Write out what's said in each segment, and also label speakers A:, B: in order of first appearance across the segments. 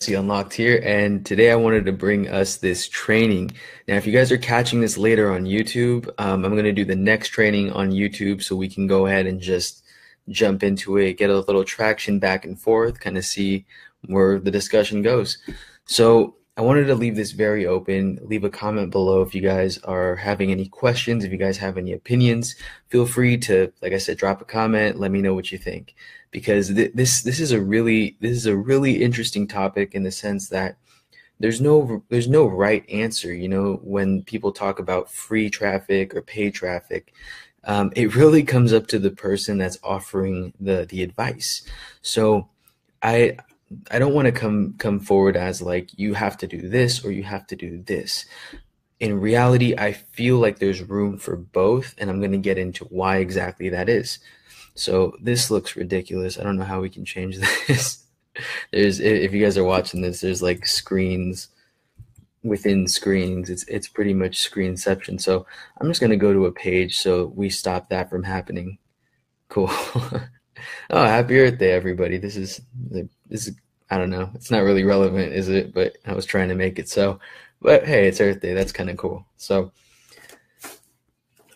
A: See, unlocked here, and today I wanted to bring us this training. Now, if you guys are catching this later on YouTube, um, I'm going to do the next training on YouTube so we can go ahead and just jump into it, get a little traction back and forth, kind of see where the discussion goes. So, I wanted to leave this very open. Leave a comment below if you guys are having any questions, if you guys have any opinions. Feel free to, like I said, drop a comment. Let me know what you think because th- this this is a really this is a really interesting topic in the sense that there's no there's no right answer you know when people talk about free traffic or paid traffic um, it really comes up to the person that's offering the the advice so i i don't want to come come forward as like you have to do this or you have to do this in reality i feel like there's room for both and i'm going to get into why exactly that is so this looks ridiculous. I don't know how we can change this. there's if you guys are watching this, there's like screens within screens. It's it's pretty much screenception. So I'm just gonna go to a page so we stop that from happening. Cool. oh, happy Earth Day, everybody. This is this is I don't know. It's not really relevant, is it? But I was trying to make it so. But hey, it's Earth Day. That's kind of cool. So,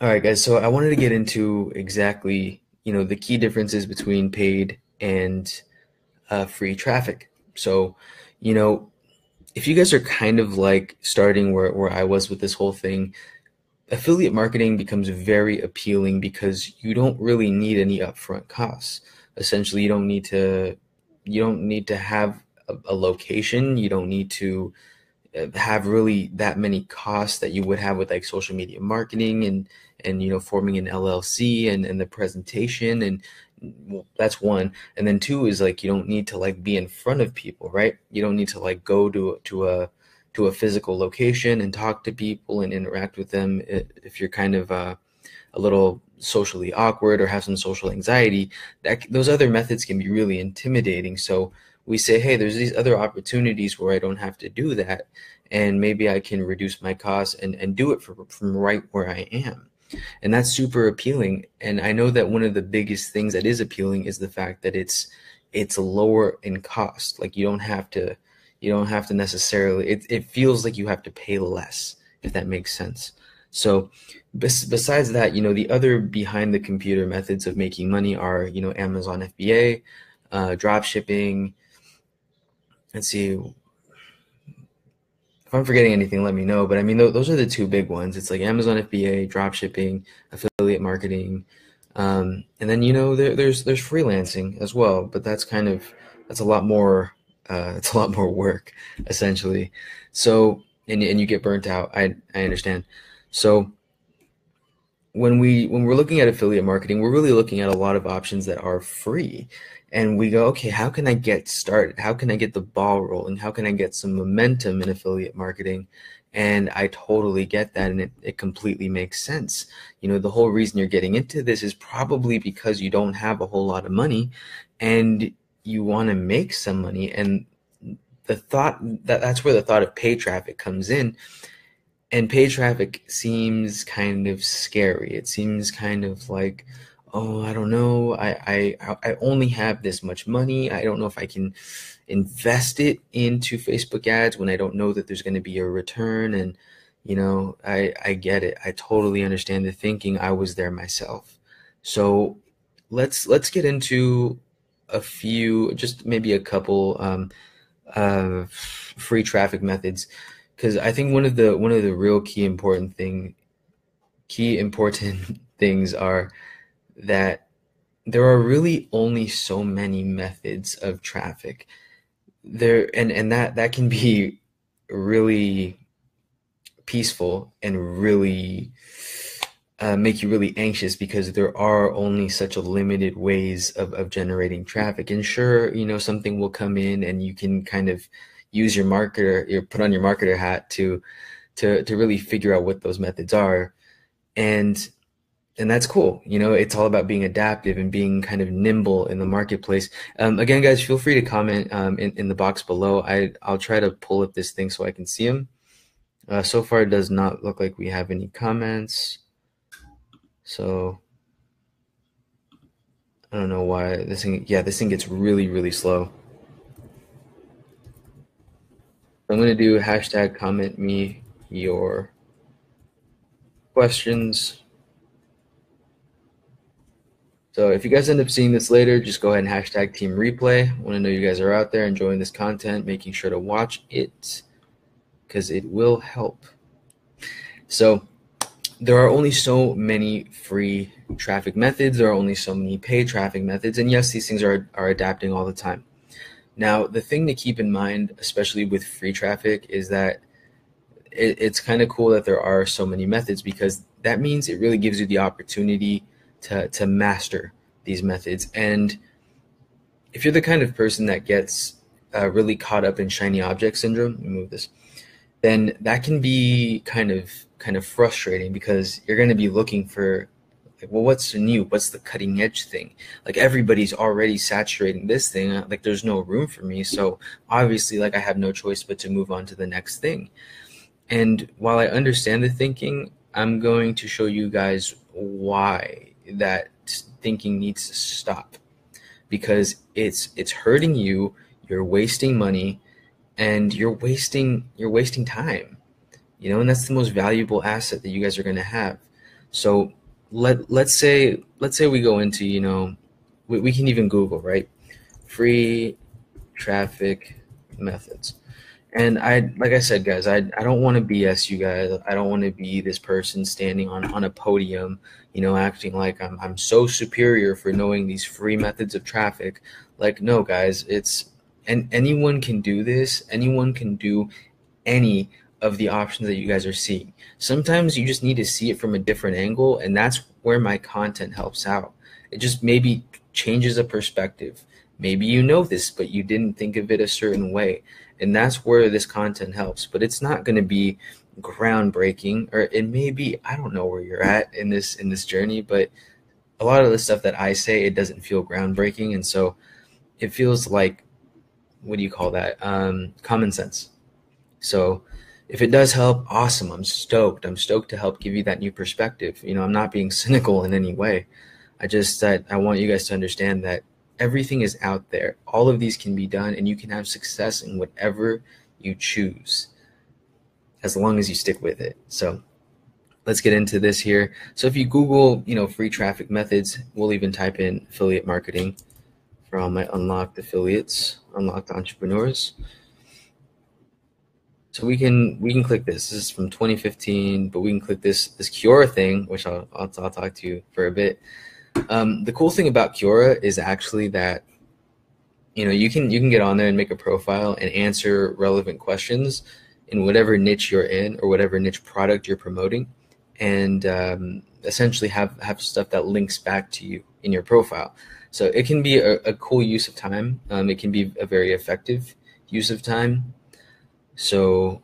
A: all right, guys. So I wanted to get into exactly you know the key differences between paid and uh, free traffic. So, you know, if you guys are kind of like starting where, where I was with this whole thing, affiliate marketing becomes very appealing because you don't really need any upfront costs. Essentially, you don't need to you don't need to have a, a location. You don't need to uh, have really that many costs that you would have with like social media marketing and and you know forming an llc and, and the presentation and well, that's one and then two is like you don't need to like be in front of people right you don't need to like go to to a to a physical location and talk to people and interact with them if you're kind of uh, a little socially awkward or have some social anxiety that those other methods can be really intimidating. So we say hey there's these other opportunities where i don't have to do that and maybe i can reduce my costs and, and do it from, from right where i am. And that's super appealing. And i know that one of the biggest things that is appealing is the fact that it's it's lower in cost. Like you don't have to you don't have to necessarily it, it feels like you have to pay less if that makes sense so bes- besides that you know the other behind the computer methods of making money are you know amazon fba uh, drop shipping let's see if I'm forgetting anything, let me know. But I mean, th- those are the two big ones. It's like Amazon FBA, drop shipping, affiliate marketing, um, and then you know there, there's there's freelancing as well. But that's kind of that's a lot more. Uh, it's a lot more work essentially. So and and you get burnt out. I I understand. So when we when we're looking at affiliate marketing, we're really looking at a lot of options that are free and we go, okay, how can I get started? How can I get the ball rolling? How can I get some momentum in affiliate marketing? And I totally get that. And it, it completely makes sense. You know, the whole reason you're getting into this is probably because you don't have a whole lot of money and you want to make some money. And the thought that that's where the thought of pay traffic comes in. And pay traffic seems kind of scary. It seems kind of like, oh, I don't know. I, I I only have this much money. I don't know if I can invest it into Facebook ads when I don't know that there's going to be a return. And you know, I I get it. I totally understand the thinking. I was there myself. So let's let's get into a few, just maybe a couple um, uh, free traffic methods, because I think one of the one of the real key important thing, key important things are that there are really only so many methods of traffic. There and and that that can be really peaceful and really uh, make you really anxious because there are only such a limited ways of, of generating traffic and sure you know something will come in and you can kind of use your marketer your put on your marketer hat to to to really figure out what those methods are and and that's cool. You know, it's all about being adaptive and being kind of nimble in the marketplace. Um, again, guys, feel free to comment um, in, in the box below. I, I'll try to pull up this thing so I can see them. Uh, so far, it does not look like we have any comments. So I don't know why this thing, yeah, this thing gets really, really slow. I'm to do hashtag comment me your questions. So if you guys end up seeing this later, just go ahead and hashtag team replay. I want to know you guys are out there enjoying this content, making sure to watch it because it will help. So there are only so many free traffic methods. There are only so many paid traffic methods. And yes, these things are, are adapting all the time. Now, the thing to keep in mind, especially with free traffic, is that it, it's kind of cool that there are so many methods because that means it really gives you the opportunity to, to master these methods. And if you're the kind of person that gets uh, really caught up in shiny object syndrome, move this, then that can be kind of kind of frustrating because you're going to be looking for like well what's the new? What's the cutting edge thing? Like everybody's already saturating this thing uh, like there's no room for me. So obviously like i have no choice but to move on to the next thing. And while i understand the thinking i'm going to show you guys why that thinking needs to stop. Because it's it's hurting you you're wasting money and you're wasting you're wasting time you know and that's the most valuable asset that you guys are going to have. So let let's say let's say we go into you know we, we can even google right? Free traffic methods. And i like i said guys i, I don't want to bs you guys. I don't want to be this person standing on on a podium you know acting like i'm, I'm so superior for knowing these free methods of traffic. Like no guys it's and anyone can do this anyone can do any of the options that you guys are seeing. Sometimes you just need to see it from a different angle, and that's where my content helps out. It just maybe changes a perspective. Maybe you know this, but you didn't think of it a certain way. And that's where this content helps. But it's not going to be groundbreaking, or it may be, I don't know where you're at in this in this journey, but a lot of the stuff that I say, it doesn't feel groundbreaking. And so it feels like what do you call that? Um, common sense. So if it does help, awesome. I'm stoked. I'm stoked to help give you that new perspective. You know, I'm not being cynical in any way. I just that I want you guys to understand that everything is out there. All of these can be done and you can have success in whatever you choose as long as you stick with it. So let's get into this here. So if you Google, you know, free traffic methods, we'll even type in affiliate marketing for all my unlocked affiliates, unlocked entrepreneurs. So we can we can click this. This is from 2015, but we can click this this Quora thing, which I'll I'll, I'll talk to you for a bit. Um, the cool thing about Quora is actually that you know you can you can get on there and make a profile and answer relevant questions in whatever niche you're in or whatever niche product you're promoting, and um, essentially have have stuff that links back to you in your profile. So it can be a, a cool use of time. Um, it can be a very effective use of time so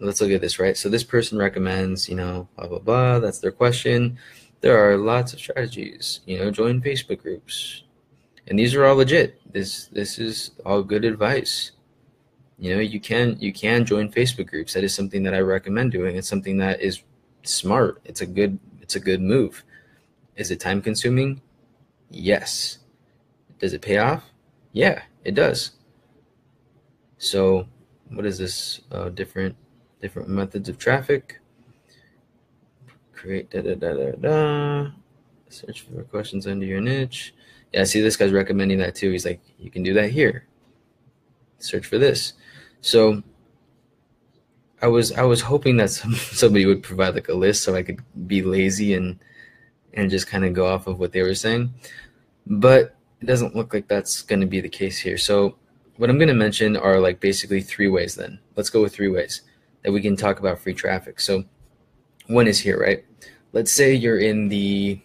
A: let's look at this, right? So this person recommends, you know, blah, blah, blah. That's their question. There are lots of strategies, you know, join Facebook groups. And these are all legit. This this is all good advice. You know, you can you can join Facebook groups. That is something that I recommend doing. It's something that is smart. It's a good it's a good move. Is it time consuming? Yes. Does it pay off? Yeah, it does. So what is this? Uh, different different methods of traffic. Create da da da da da. Search for questions under your niche. Yeah, see this guy's recommending that too. He's like, you can do that here. Search for this. So I was I was hoping that some, somebody would provide like a list so I could be lazy and and just kind of go off of what they were saying. But it doesn't look like that's going to be the case here. So what I'm going to mention are like basically three ways then. Let's go with three ways that we can talk about free traffic. So one is here, right? Let's say you're in the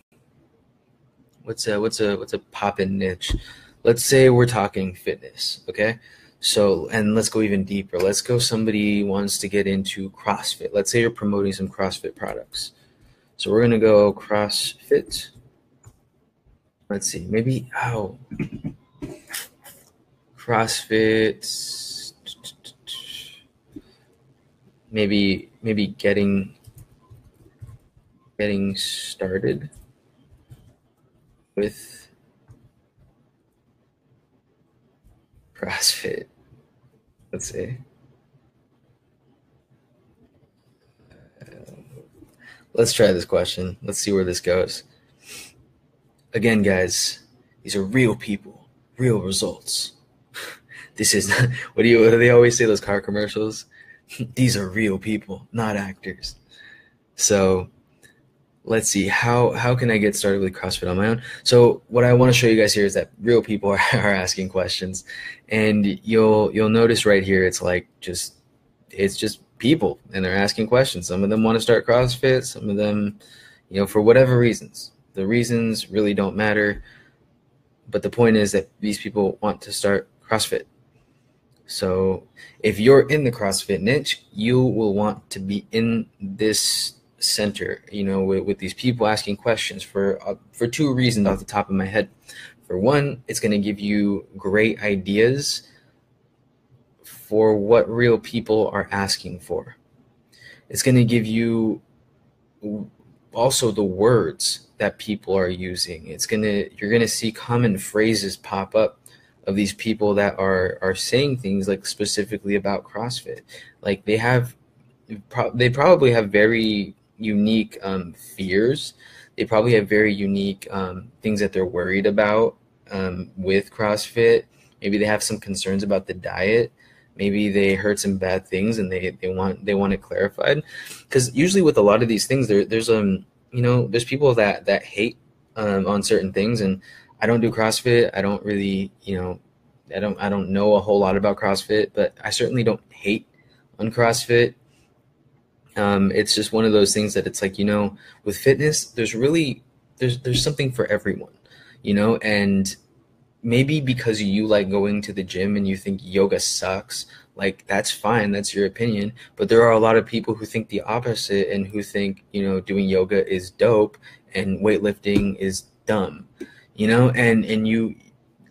A: what's a what's a what's a pop in niche. Let's say we're talking fitness, okay? So and let's go even deeper. Let's go somebody wants to get into CrossFit. Let's say you're promoting some CrossFit products. So we're gonna go CrossFit. Let's see, maybe oh CrossFit, maybe maybe getting getting started with CrossFit. Let's see. Let's try this question. Let's see where this goes. Again, guys, these are real people, real results. this is not, what do you what do they always say those car commercials? these are real people, not actors. So let's see how how can I get started with CrossFit on my own? So what I want to show you guys here is that real people are, are asking questions, and you'll you'll notice right here it's like just it's just people and they're asking questions. Some of them want to start CrossFit, some of them, you know, for whatever reasons. The reasons really don't matter, but the point is that these people want to start CrossFit. So if you're in the CrossFit niche, you will want to be in this center, you know, with, with these people asking questions for uh, for two reasons off the top of my head. For one, it's going to give you great ideas for what real people are asking for. It's going to give you also the words that people are using. It's going to you're going to see common phrases pop up of these people that are are saying things like specifically about CrossFit. Like they have they probably have very unique um, fears. They probably have very unique um, things that they're worried about um, with CrossFit. Maybe they have some concerns about the diet. Maybe they heard some bad things and they, they want they want it clarified. Because usually with a lot of these things, there there's um you know there's people that that hate um, on certain things, and I don't do CrossFit. I don't really you know I don't I don't know a whole lot about CrossFit, but I certainly don't hate on CrossFit. Um, it's just one of those things that it's like you know with fitness there's really there's there's something for everyone you know and maybe because you like going to the gym and you think yoga sucks like that's fine that's your opinion but there are a lot of people who think the opposite and who think you know doing yoga is dope and weightlifting is dumb you know and and you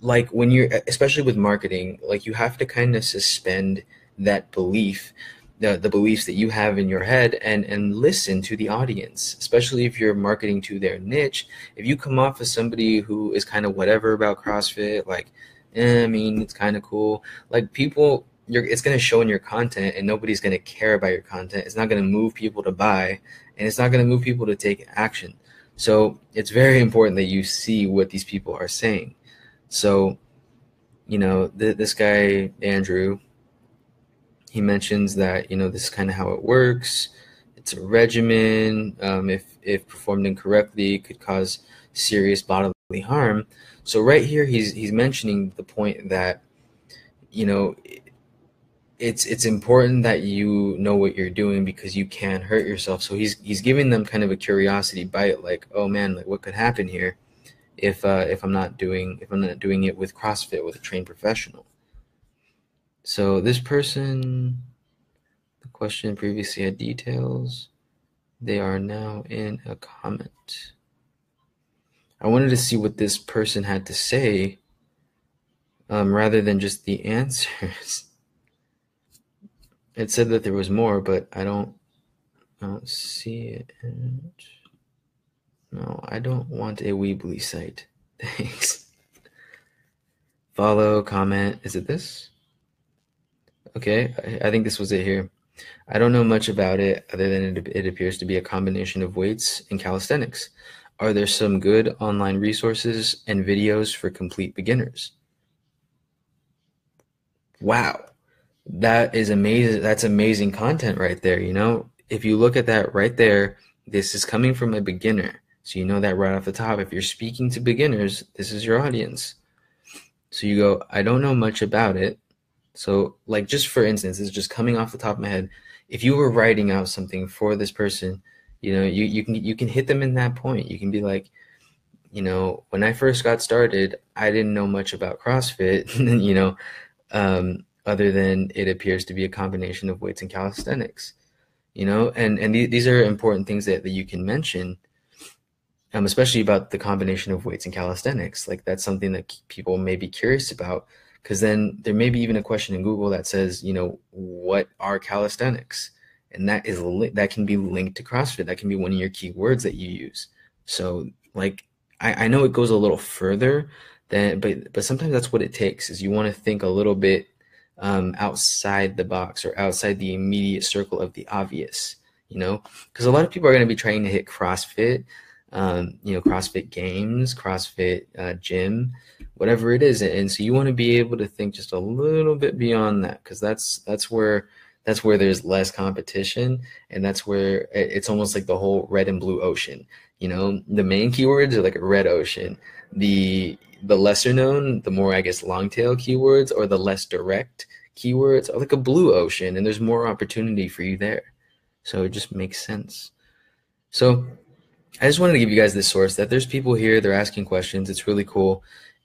A: like when you're especially with marketing like you have to kind of suspend that belief the, the beliefs that you have in your head and and listen to the audience especially if you're marketing to their niche. If you come off as somebody who is kind of whatever about crossfit like eh, i mean it's kind of cool. Like people you're it's going to show in your content and nobody's going to care about your content. It's not going to move people to buy and it's not going to move people to take action. So it's very important that you see what these people are saying. So you know th- this guy andrew he mentions that you know this is kind of how it works. It's a regimen. Um, if if performed incorrectly, could cause serious bodily harm. So right here, he's he's mentioning the point that you know it's it's important that you know what you're doing because you can hurt yourself. So he's he's giving them kind of a curiosity bite, like, oh man, like what could happen here if uh, if I'm not doing if I'm not doing it with CrossFit with a trained professional. So this person, the question previously had details. They are now in a comment. I wanted to see what this person had to say um, rather than just the answers. It said that there was more, but I don't, I don't see it. No, I don't want a Weebly site. Thanks. Follow, comment. Is it this? Okay, I, think this was it here. I don't know much about it other than it, it appears to be a combination of weights and calisthenics. Are there some good online resources and videos for complete beginners? Wow. That is amazing. That's amazing content right there. You know, if you look at that right there, this is coming from a beginner. So you know that right off the top. If you're speaking to beginners, this is your audience. So you go, I don't know much about it, so, like, just for instance, it's just coming off the top of my head. If you were writing out something for this person, you know, you, you can you can hit them in that point. You can be like, you know, when I first got started, I didn't know much about CrossFit, you know, um, other than it appears to be a combination of weights and calisthenics, you know, and and th- these are important things that, that you can mention, um, especially about the combination of weights and calisthenics. Like that's something that people may be curious about because then there may be even a question in Google that says, you know, what are calisthenics? And that is li- that can be linked to CrossFit. That can be one of your keywords that you use. So like I, I know it goes a little further than but but sometimes that's what it takes is you want to think a little bit um, outside the box or outside the immediate circle of the obvious. you know, because a lot of people are going to be trying to hit CrossFit, um, you know, CrossFit games, CrossFit uh, gym, whatever it is, and so you want to be able to think just a little bit beyond that because that's that's where that's where there's less competition and that's where it's almost like the whole red and blue ocean. You know the main keywords are like a red ocean. The the lesser known the more i guess long tail keywords or the less direct keywords are like a blue ocean and there's more opportunity for you there. So it just makes sense. So i just wanted to give you guys this source that there's people here they're asking questions it's really cool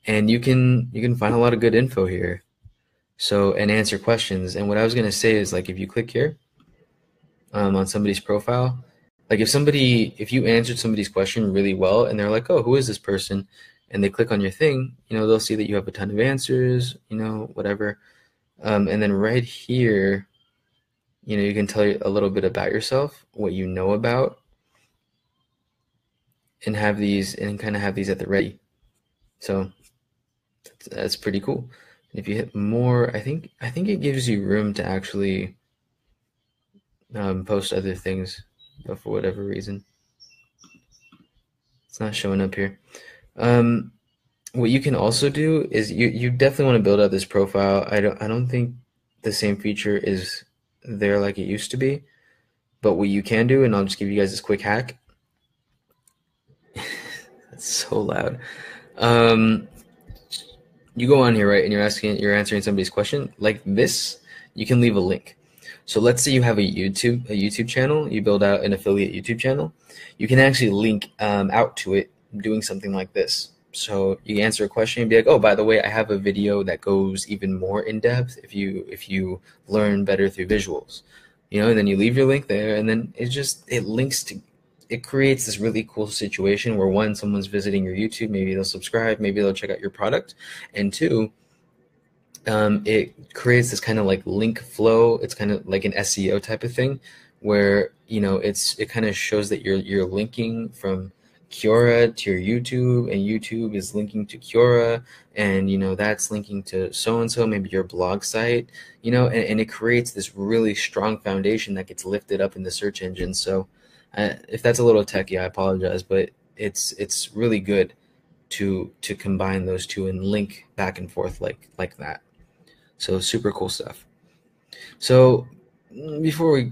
A: and you can you can find a lot of good info here so, and answer questions. And what I was to say is like, if you click here um, on somebody's profile, like if somebody, if you answered somebody's question really well and they're like, oh, who is this person? And they click on your thing, you know, they'll see that you have a ton of answers, you know, whatever. Um, and then right here, you know, you can tell a little bit about yourself, what you know about, and have these and kind of have these at the ready. So that's, that's pretty cool. If you hit more, I think I think it gives you room to actually um, post other things, but for whatever reason, it's not showing up here. Um, what you can also do is you you definitely want to build out this profile. I don't I don't think the same feature is there like it used to be, but what you can do, and I'll just give you guys this quick hack. So loud. Um, you go on here, right, and you're asking, you're answering somebody's question like this, you can leave a link. So let's say you have a YouTube, a YouTube channel, you build out an affiliate YouTube channel, you can actually link um, out to it doing something like this. So you answer a question and be like, oh, by the way, I have a video that goes even more in depth if you if you learn better through visuals, you know, and then you leave your link there, and then it just it links to it creates this really cool situation where one, someone's visiting your YouTube, maybe they'll subscribe, maybe they'll check out your product, and two, um, it creates this kind of like link flow. It's kind of like an SEO type of thing, where you know it's it kind of shows that you're you're linking from Quora to your YouTube, and YouTube is linking to Quora, and you know that's linking to so and so, maybe your blog site, you know, and, and it creates this really strong foundation that gets lifted up in the search engine. So if that's a little techy, I apologize, but it's it's really good to to combine those two and link back and forth like like that. So super cool stuff. So before we,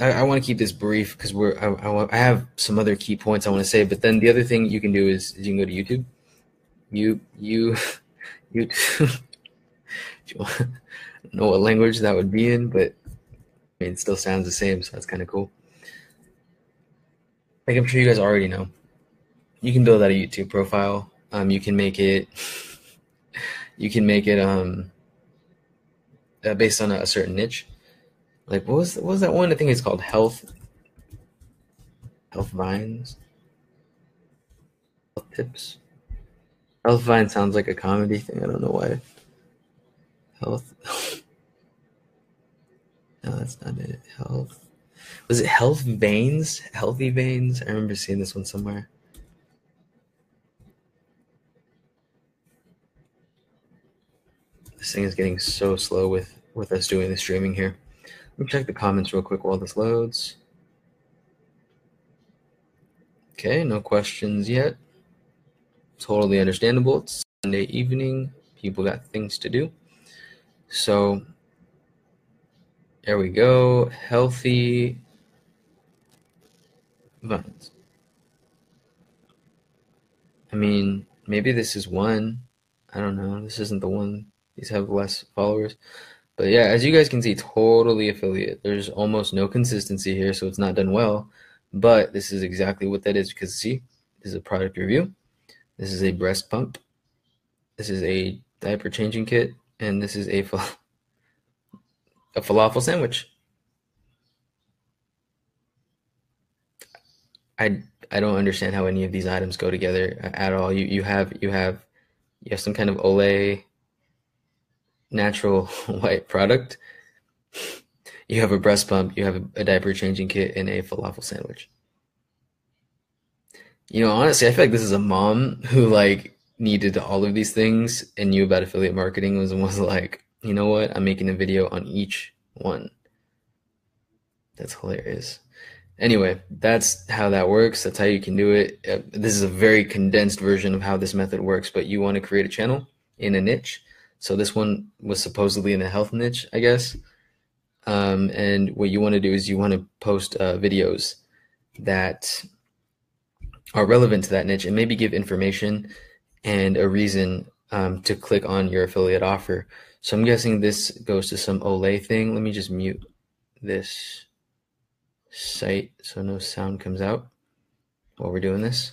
A: I, I want to keep this brief because we're I, I, I, have some other key points I want to say. But then the other thing you can do is, is you can go to YouTube. You you you. I don't know what language that would be in, but I mean, it still sounds the same, so that's kind of cool like I'm sure you guys already know, you can build out a YouTube profile. Um, you can make it, you can make it um, uh, based on a, a, certain niche. Like what was what was that one? I think it's called health, health vines, health tips. Health vine sounds like a comedy thing. I don't know why. Health. no, that's not it. Health was it Health Veins? Healthy Veins? I remember seeing this one somewhere. This thing is getting so slow with with us doing the streaming here. Let me check the comments real quick while this loads. Okay, no questions yet. Totally understandable. It's Sunday evening. People got things to do. So there we go. Healthy vines. I mean, maybe this is one. I don't know. This isn't the one. These have less followers. But yeah, as you guys can see, totally affiliate. There's almost no consistency here, so it's not done well. But this is exactly what that is because see, this is a product review. This is a breast pump. This is a diaper changing kit, and this is a a falafel sandwich. I I don't understand how any of these items go together uh, at all. You you have you have you have some kind of Olay natural white product. You have a breast pump, you have a, a diaper changing kit, and a falafel sandwich. You know, honestly, I feel like this is a mom who like needed all of these things and knew about affiliate marketing was was like, you know what? I'm making a video on each one. That's hilarious. Anyway, that's how that works. That's how you can do it. Uh, this is a very condensed version of how this method works, but you want to create a channel in a niche. So this one was supposedly in the health niche, I guess. Um, and what you want to do is you want to post uh, videos that are relevant to that niche and maybe give information and a reason um, to click on your affiliate offer. So I'm guessing this goes to some Olay thing. Let me just mute this site so no sound comes out while we're doing this.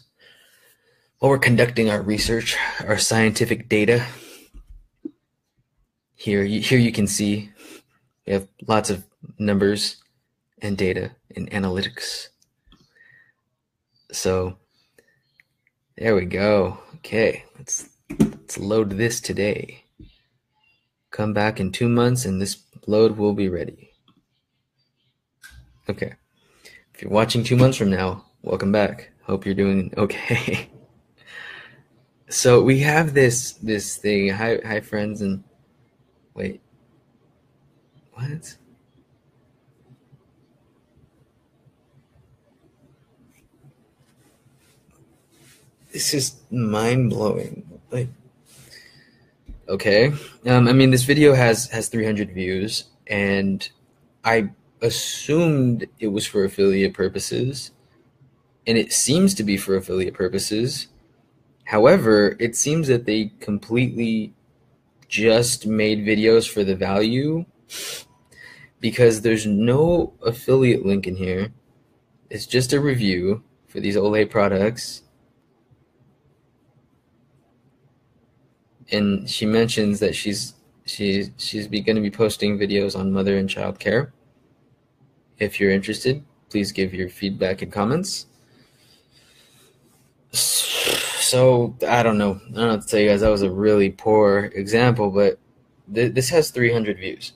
A: While we're conducting our research, our scientific data. Here, here you can see we have lots of numbers and data and analytics. So there we go. Okay, let's let's load this today. Come back in two months and this load will be ready. Okay. If you're watching two months from now, welcome back. Hope you're doing okay. so we have this this thing. Hi hi friends and wait. What? This is mind blowing. Like okay. Um I mean this video has has 300 views and I assumed it was for affiliate purposes, and it seems to be for affiliate purposes. However, it seems that they completely just made videos for the value because there's no affiliate link in here. It's just a review for these Olay products. And she mentions that she's she's she's going to be posting videos on mother and child care. If you're interested, please give your feedback and comments. So I don't know. I don't know to tell you guys. That was a really poor example, but th- this has 300 views.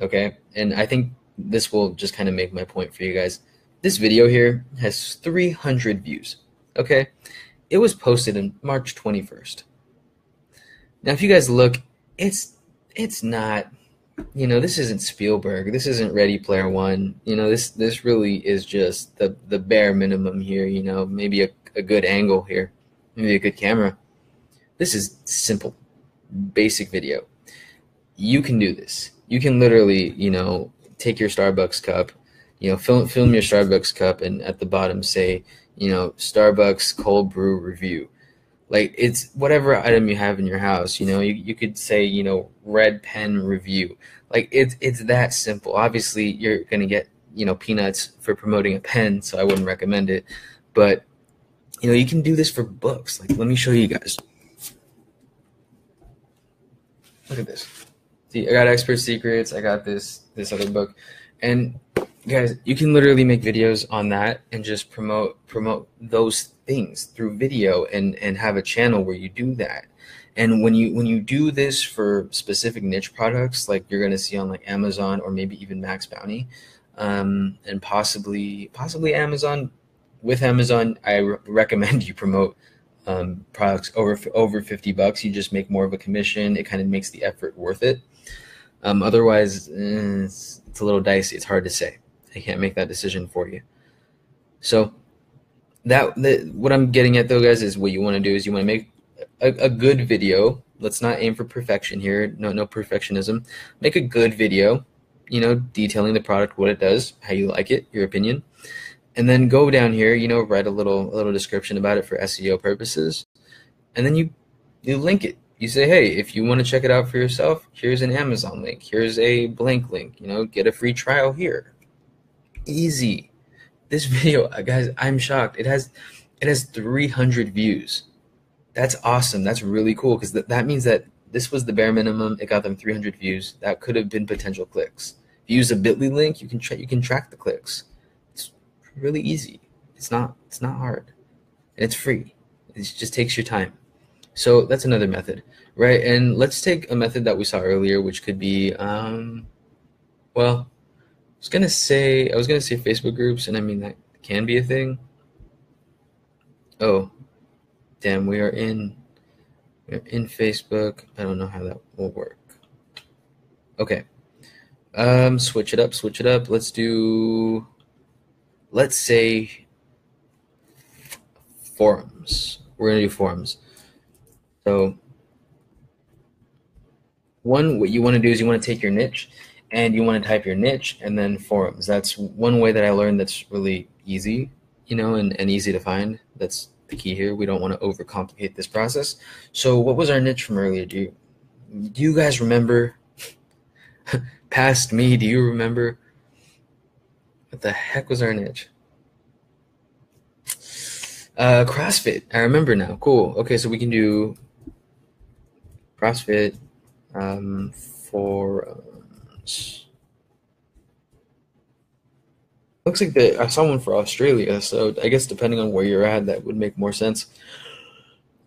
A: Okay, and I think this will just kind of make my point for you guys. This video here has 300 views. Okay, it was posted in March 21st. Now, if you guys look, it's it's not you know, this isn't Spielberg. This isn't Ready Player One. You know, this this really is just the the bare minimum here. You know, maybe a, a good angle here, maybe a good camera. This is simple, basic video. You can do this. You can literally, you know, take your Starbucks cup, you know, film film your Starbucks cup, and at the bottom say, you know, Starbucks cold brew review like it's whatever item you have in your house you know you, you could say you know red pen review. Like it's it's that simple. Obviously you're gonna get you know peanuts for promoting a pen so i wouldn't recommend it. But you know you can do this for books. Like let me show you guys. Look at this. See i got expert secrets. I got this this other book. And guys you can literally make videos on that and just promote promote those things through video and and have a channel where you do that. And when you when you do this for specific niche products like you're going to see on like amazon or maybe even MaxBounty um, and possibly possibly amazon with amazon i re- recommend you promote um, products over over 50 bucks. You just make more of a commission. It kind of makes the effort worth it. Um, otherwise eh, it's, it's a little dicey. It's hard to say. I can't make that decision for you. So that, that what I'm getting at though, guys, is what you want to do is you want to make a, a good video. Let's not aim for perfection here. No, no perfectionism. Make a good video, you know, detailing the product, what it does, how you like it, your opinion, and then go down here, you know, write a little a little description about it for SEO purposes, and then you you link it. You say, hey, if you want to check it out for yourself, here's an Amazon link. Here's a blank link. You know, get a free trial here. Easy this video, uh, guys, I'm shocked. It has it has 300 views. That's awesome. That's really cool because th- that means that this was the bare minimum. It got them 300 views. That could have been potential clicks. If you use a Bitly link, you can tra- you can track the clicks. It's really easy. It's not it's not hard, and it's free. It just takes your time. So that's another method, right? And let's take a method that we saw earlier, which could be, um, well, was gonna say I was gonna say Facebook groups, and I mean that can be a thing. Oh, damn, we are in we're in Facebook. I don't know how that will work. Okay. Um, switch it up, switch it up. Let's do let's say forums. We're gonna do forums. So one, what you want to do is you want to take your niche and you want to type your niche and then forums. That's one way that I learned that's really easy, you know, and, and easy to find. That's the key here. We don't want to overcomplicate this process. So what was our niche from earlier? Do you, do you guys remember past me? Do you remember what the heck was our niche? Uh, CrossFit. I remember now. Cool. Okay, so we can do CrossFit um, forums. Looks like they, I saw one for Australia, so I guess depending on where you're at, that would make more sense.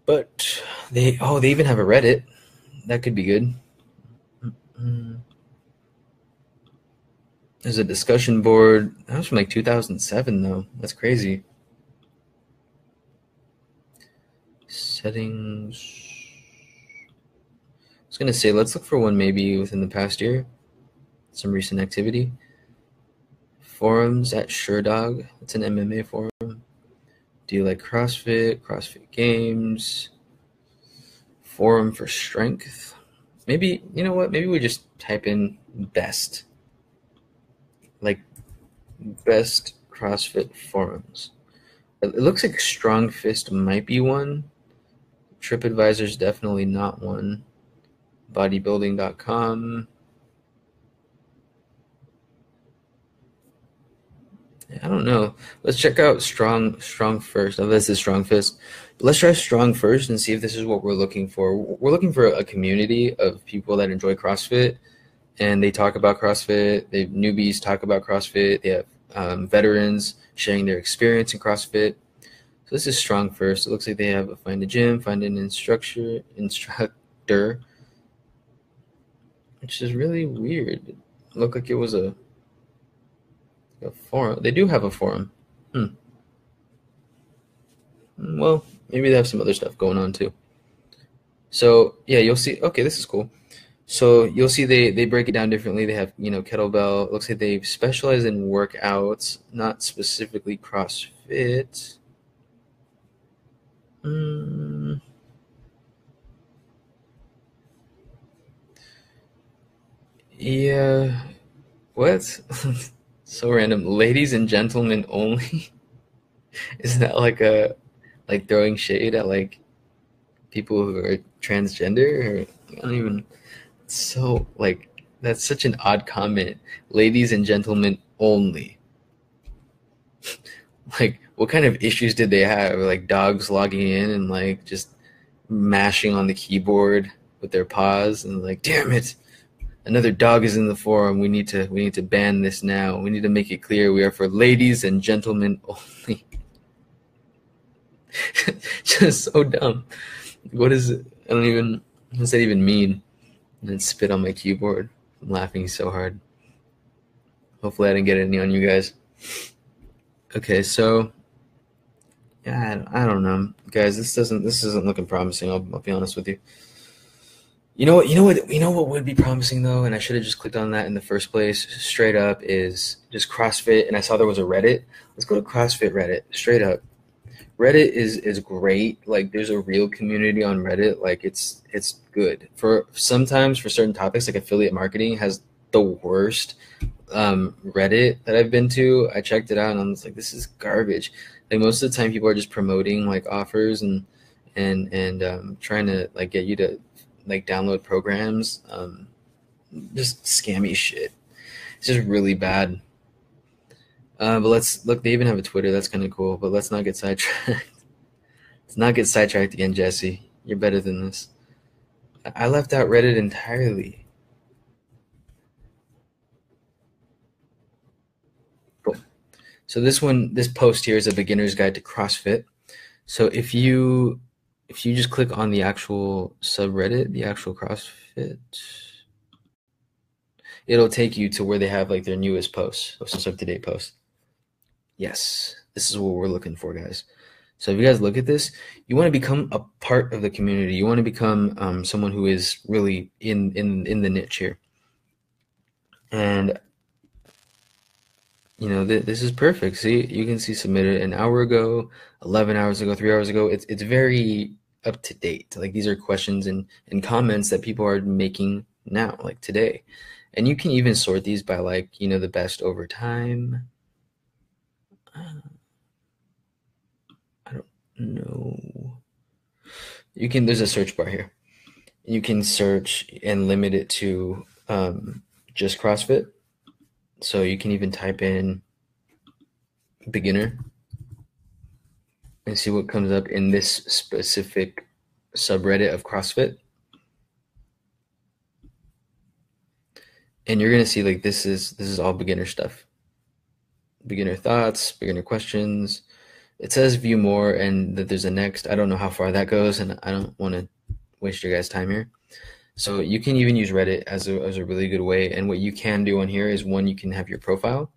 A: But they, oh, they even have a Reddit. That could be good. There's a discussion board. That was from like 2007, though. That's crazy. Settings I was gonna say let's look for one maybe within the past year, some recent activity. Forums at Sherdog. It's an MMA forum. Do you like CrossFit? CrossFit Games. Forum for Strength. Maybe you know what? Maybe we just type in best. Like best CrossFit forums. It looks like Strong Fist might be one. TripAdvisor's definitely not one bodybuilding.com. I don't know. Let's check out strong strong first. Oh, this is strong fist. Let's try strong first and see if this is what we're looking for. We're looking for a community of people that enjoy CrossFit and they talk about CrossFit. They newbies talk about CrossFit. They have um, veterans sharing their experience in CrossFit. So this is strong first. It looks like they have a find a gym, find an instructor, instructor, which is really weird. It looked like it was a, a forum. They do have a forum. Hmm. Well, maybe they have some other stuff going on too. So yeah, you'll see. Okay, this is cool. So you'll see they they break it down differently. They have you know kettlebell. Looks like they specialize in workouts, not specifically CrossFit. Hmm. Yeah. What? so random. Ladies and gentlemen only. Is that like a like throwing shade at like people who are transgender? Or, I don't even. So like that's such an odd comment. Ladies and gentlemen only. like what kind of issues did they have? Like dogs logging in and like just mashing on the keyboard with their paws and like, damn it another dog is in the forum. We need to we need to ban this now. We need to make it clear we are for ladies and gentlemen only. Just so dumb. What is it? I don't even what does that even mean? And then spit on my keyboard. I'm laughing so hard. Hopefully I didn't get any on you guys. Okay, so yeah, I don't, know, guys. This doesn't this isn't looking promising. I'll, I'll be honest with you. You know what? You know what? You know what would be promising though, and I should have just clicked on that in the first place. Straight up is just CrossFit, and I saw there was a Reddit. Let's go to CrossFit Reddit. Straight up, Reddit is is great. Like, there's a real community on Reddit. Like, it's it's good for sometimes for certain topics. Like affiliate marketing has the worst um, Reddit that I've been to. I checked it out, and I was like, this is garbage. Like most of the time, people are just promoting like offers and and and um, trying to like get you to like download programs. Um, just scammy shit. It's just really bad. Uh, but let's look. They even have a Twitter. That's kind of cool. But let's not get sidetracked. let's not get sidetracked again, Jesse. You're better than this. I left out Reddit entirely. Cool. So this one, this post here is a beginner's guide to CrossFit. So if you if you just click on the actual subreddit, the actual CrossFit, it'll take you to where they have like their newest posts, most up to date posts. Yes, this is what we're looking for, guys. So if you guys look at this, you want to become a part of the community. You want to become um, someone who is really in in in the niche here. And you know, th this is perfect. See, you can see submitted an hour ago, 11 hours ago, three hours ago. It's, it's very up to date. Like these are questions and, and comments that people are making now, like today. And you can even sort these by like, you know, the best over time. Uh, I don't know. You can, there's a search bar here. You can search and limit it to um, just CrossFit. So you can even type in beginner and see what comes up in this specific subreddit of CrossFit. And you're gonna see like this is this is all beginner stuff. Beginner thoughts, beginner questions. It says view more and that there's a next. I don't know how far that goes, and I don't want to waste your guys' time here. So you can even use Reddit as a, as a really good way. And what you can do on here is one, you can have your profile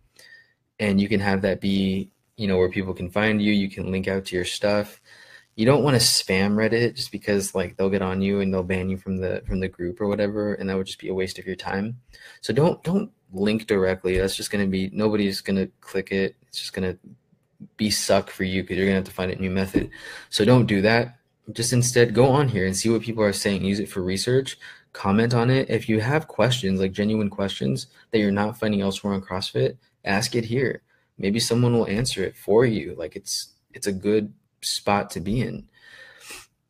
A: and you can have that be, you know, where people can find you. You can link out to your stuff. You don't want to spam Reddit just because like they'll get on you and they'll ban you from the from the group or whatever, and that would just be a waste of your time. So don't don't link directly. That's just gonna be nobody's gonna click it. It's just gonna be suck for you because you're gonna have to find a new method. So don't do that just instead go on here and see what people are saying use it for research comment on it. If you have questions like genuine questions that you're not finding elsewhere on crossfit ask it here. Maybe someone will answer it for you. Like it's it's a good spot to be in.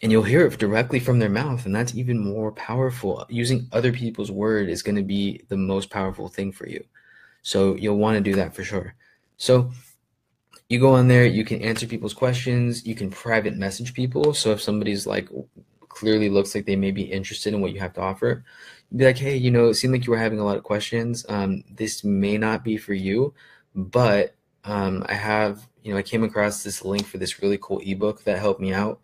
A: And you'll hear it directly from their mouth and that's even more powerful. Using other people's word is going to be the most powerful thing for you. So you'll want to do that for sure. So you go on there, you can answer people's questions, you can private message people. So if somebody's like clearly looks like they may be interested in what you have to offer, be like, hey, you know, it seemed like you were having a lot of questions. Um, this may not be for you, but um, I have, you know, I came across this link for this really cool ebook that helped me out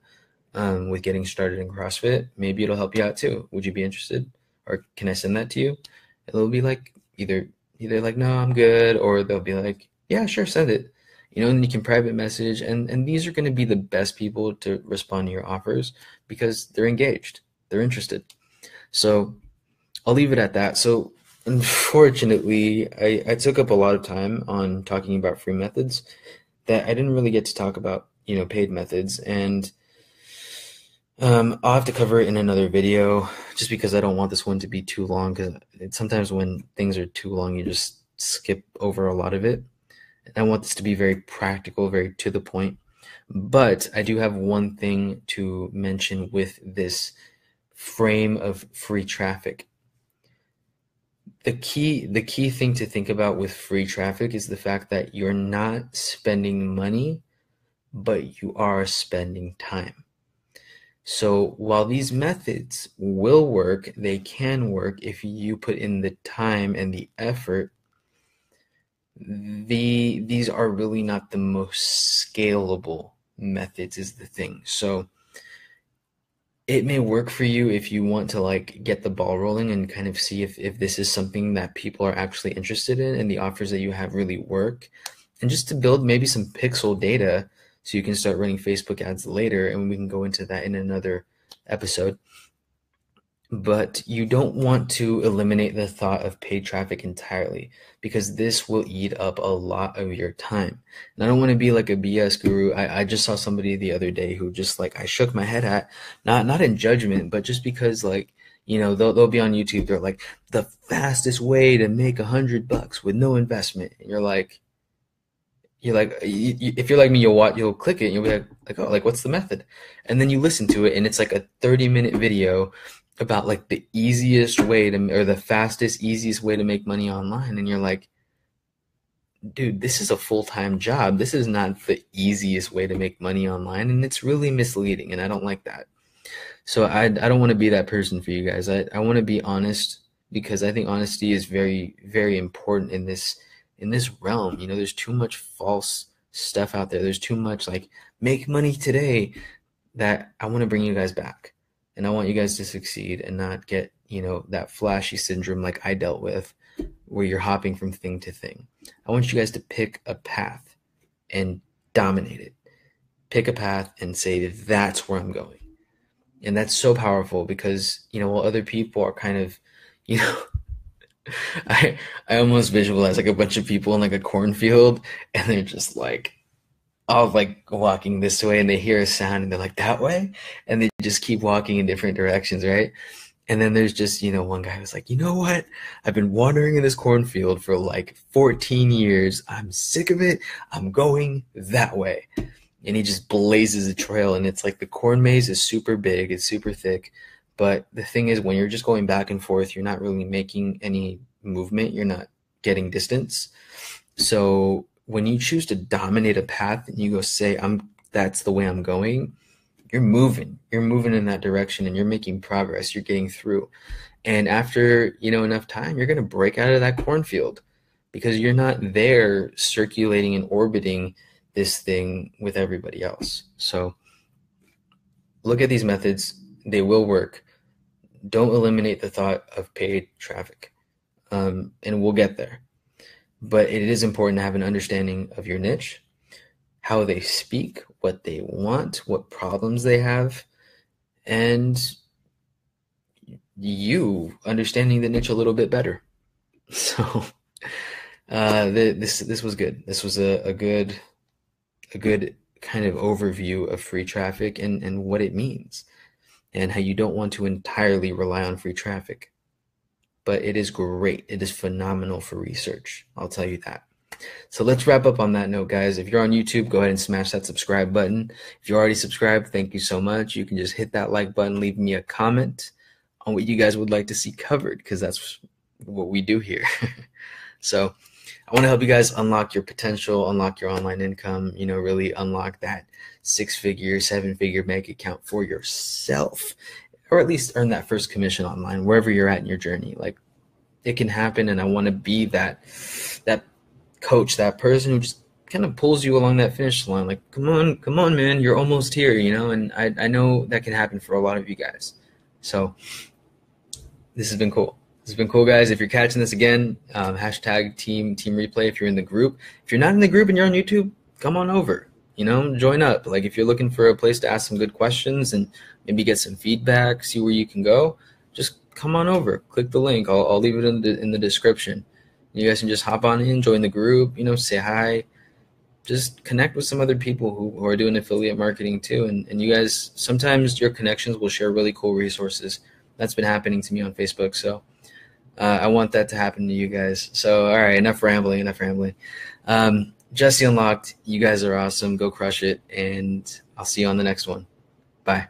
A: um, with getting started in CrossFit. Maybe it'll help you out too. Would you be interested? Or can I send that to you? It'll be like either either like, no, I'm good, or they'll be like, yeah, sure, send it you know, and you can private message, and and these are going to be the best people to respond to your offers because they're engaged, they're interested. So I'll leave it at that. So unfortunately, I, I took up a lot of time on talking about free methods that I didn't really get to talk about, you know, paid methods, and um, I'll have to cover it in another video just because I don't want this one to be too long. Because sometimes when things are too long, you just skip over a lot of it. I want this to be very practical, very to the point. But I do have one thing to mention with this frame of free traffic. The key the key thing to think about with free traffic is the fact that you're not spending money, but you are spending time. So while these methods will work, they can work if you put in the time and the effort the these are really not the most scalable methods is the thing. So it may work for you if you want to like get the ball rolling and kind of see if, if this is something that people are actually interested in and the offers that you have really work. And just to build maybe some pixel data so you can start running facebook ads later and we can go into that in another episode but you don't want to eliminate the thought of paid traffic entirely because this will eat up a lot of your time. And I don't want to be like a BS guru. I, I just saw somebody the other day who just like I shook my head at, not not in judgment, but just because like you know they'll they'll be on YouTube. They're like the fastest way to make a hundred bucks with no investment, and you're like, you're like you, you, if you're like me you'll watch you'll click it and you'll be like, like oh like what's the method and then you listen to it and it's like a 30 minute video about like the easiest way to or the fastest easiest way to make money online and you're like dude this is a full-time job. This is not the easiest way to make money online and it's really misleading and i don't like that. So i, I don't want to be that person for you guys. I, I want to be honest because i think honesty is very very important in this in this realm. You know there's too much false stuff out there. There's too much like make money today that i want to bring you guys back and I want you guys to succeed and not get, you know, that flashy syndrome like I dealt with where you're hopping from thing to thing. I want you guys to pick a path and dominate it. Pick a path and say that's where I'm going. And that's so powerful because, you know, while other people are kind of, you know, I I almost visualize like a bunch of people in like a cornfield and they're just like all like walking this way and they hear a sound and they're like that way and they just keep walking in different directions, right? And then there's just, you know, one guy was like, you know what? I've been wandering in this cornfield for like 14 years. I'm sick of it. I'm going that way. And he just blazes a trail. And it's like the corn maze is super big, it's super thick. But the thing is, when you're just going back and forth, you're not really making any movement, you're not getting distance. So when you choose to dominate a path and you go say, I'm that's the way I'm going, you're moving. You're moving in that direction and you're making progress. You're getting through. And after you know enough time you're going to break out of that cornfield because you're not there circulating and orbiting this thing with everybody else. So look at these methods. They will work. Don't eliminate the thought of paid traffic. Um, and we'll get there but it is important to have an understanding of your niche how they speak, what they want, what problems they have, and you understanding the niche a little bit better. So uh, the, this this was good. This was a, a good a good kind of overview of free traffic and, and what it means and how you don't want to entirely rely on free traffic. But it is great. It is phenomenal for research. I'll tell you that. So let's wrap up on that note, guys. If you're on YouTube, go ahead and smash that subscribe button. If you're already subscribed, thank you so much. You can just hit that like button, leave me a comment on what you guys would like to see covered, because that's what we do here. so I want to help you guys unlock your potential, unlock your online income, you know, really unlock that six figure, seven figure bank account for yourself, or at least earn that first commission online, wherever you're at in your journey. Like it can happen. And I want to be that, that coach, that person who just kind of pulls you along that finish line. Like, come on, come on, man, you're almost here, you know? And I, I know that can happen for a lot of you guys. So this has been cool. This has been cool, guys. If you're catching this again, um, hashtag team team replay. If you're in the group, if you're not in the group and you're on YouTube, come on over. You know, join up. Like if you're looking for a place to ask some good questions and maybe get some feedback, see where you can go, just come on over. Click the link. I'll, I'll leave it in the in the description. You guys can just hop on in, join the group, you know, say hi, just connect with some other people who, who are doing affiliate marketing too. And, and you guys, sometimes your connections will share really cool resources. That's been happening to me on Facebook. So uh, I want that to happen to you guys. So, all right, enough rambling, enough rambling. Um, Jesse Unlocked, you guys are awesome. Go crush it. And I'll see you on the next one. Bye.